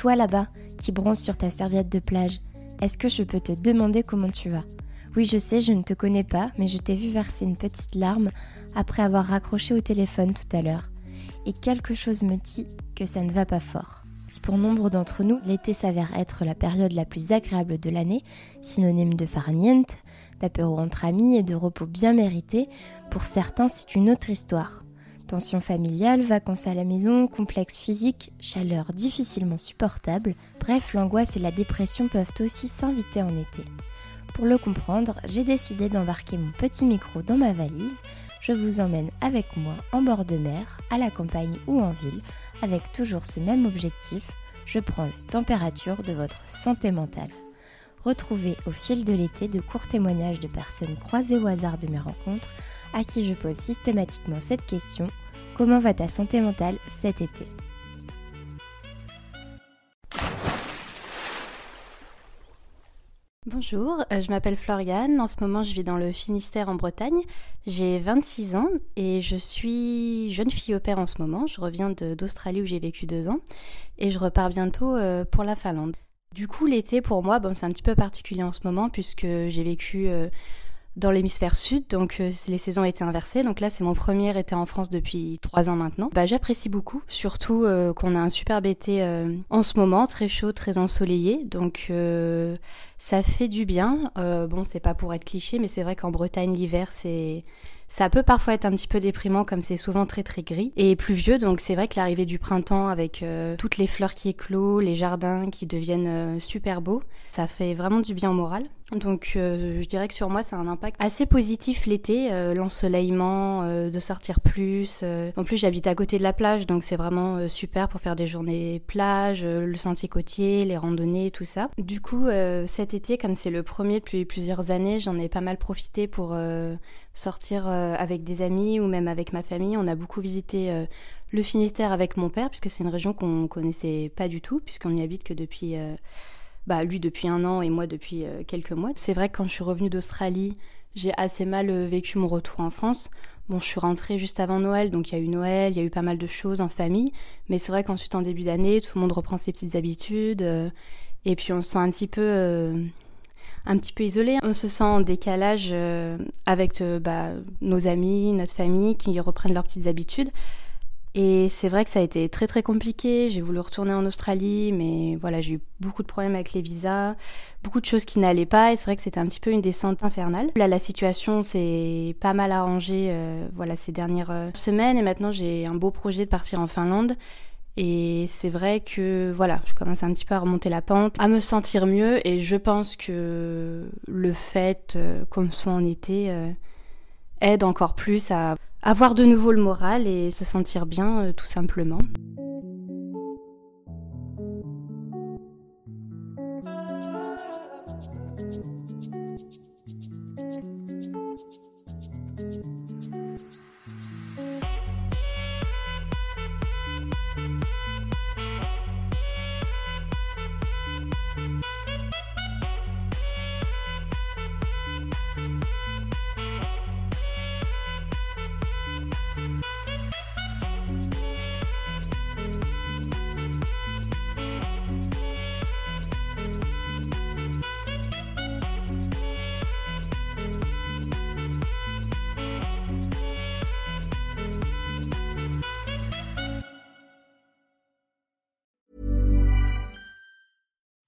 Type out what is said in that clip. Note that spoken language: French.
toi là-bas, qui bronze sur ta serviette de plage, est-ce que je peux te demander comment tu vas? Oui, je sais, je ne te connais pas, mais je t'ai vu verser une petite larme après avoir raccroché au téléphone tout à l'heure. Et quelque chose me dit que ça ne va pas fort. Si pour nombre d'entre nous, l'été s'avère être la période la plus agréable de l'année, synonyme de farniente, d'apéro entre amis et de repos bien mérité, pour certains c'est une autre histoire. Tension familiale, vacances à la maison, complexe physique, chaleur difficilement supportable, bref, l'angoisse et la dépression peuvent aussi s'inviter en été. Pour le comprendre, j'ai décidé d'embarquer mon petit micro dans ma valise. Je vous emmène avec moi en bord de mer, à la campagne ou en ville, avec toujours ce même objectif, je prends la température de votre santé mentale. Retrouvez au fil de l'été de courts témoignages de personnes croisées au hasard de mes rencontres à qui je pose systématiquement cette question Comment va ta santé mentale cet été? Bonjour, euh, je m'appelle Floriane. En ce moment, je vis dans le Finistère en Bretagne. J'ai 26 ans et je suis jeune fille au père en ce moment. Je reviens d'Australie où j'ai vécu deux ans et je repars bientôt euh, pour la Finlande. Du coup, l'été pour moi, bon, c'est un petit peu particulier en ce moment puisque j'ai vécu euh, dans l'hémisphère sud, donc euh, les saisons étaient inversées. Donc là, c'est mon premier été en France depuis trois ans maintenant. Bah, j'apprécie beaucoup, surtout euh, qu'on a un superbe été euh, en ce moment, très chaud, très ensoleillé. Donc euh, ça fait du bien. Euh, bon, c'est pas pour être cliché, mais c'est vrai qu'en Bretagne, l'hiver, c'est ça peut parfois être un petit peu déprimant comme c'est souvent très très gris et pluvieux donc c'est vrai que l'arrivée du printemps avec euh, toutes les fleurs qui éclosent, les jardins qui deviennent euh, super beaux, ça fait vraiment du bien au moral. Donc euh, je dirais que sur moi ça a un impact assez positif l'été, euh, l'ensoleillement, euh, de sortir plus. euh. En plus j'habite à côté de la plage donc c'est vraiment euh, super pour faire des journées plage, euh, le sentier côtier, les randonnées, tout ça. Du coup cet été comme c'est le premier depuis plusieurs années j'en ai pas mal profité pour sortir avec des amis ou même avec ma famille. On a beaucoup visité le Finistère avec mon père puisque c'est une région qu'on connaissait pas du tout puisqu'on n'y habite que depuis... bah, lui depuis un an et moi depuis euh, quelques mois. C'est vrai que quand je suis revenue d'Australie, j'ai assez mal euh, vécu mon retour en France. Bon, je suis rentrée juste avant Noël, donc il y a eu Noël, il y a eu pas mal de choses en famille. Mais c'est vrai qu'ensuite, en début d'année, tout le monde reprend ses petites habitudes. euh, et puis on se sent un petit peu... un petit peu isolé. On se sent en décalage avec bah, nos amis, notre famille qui reprennent leurs petites habitudes. Et c'est vrai que ça a été très très compliqué. J'ai voulu retourner en Australie, mais voilà, j'ai eu beaucoup de problèmes avec les visas, beaucoup de choses qui n'allaient pas. Et c'est vrai que c'était un petit peu une descente infernale. Là, la situation s'est pas mal arrangée, euh, voilà, ces dernières euh, semaines. Et maintenant, j'ai un beau projet de partir en Finlande. Et c'est vrai que voilà, je commence un petit peu à remonter la pente, à me sentir mieux. Et je pense que le fait euh, qu'on soit en été aide encore plus à avoir de nouveau le moral et se sentir bien, euh, tout simplement.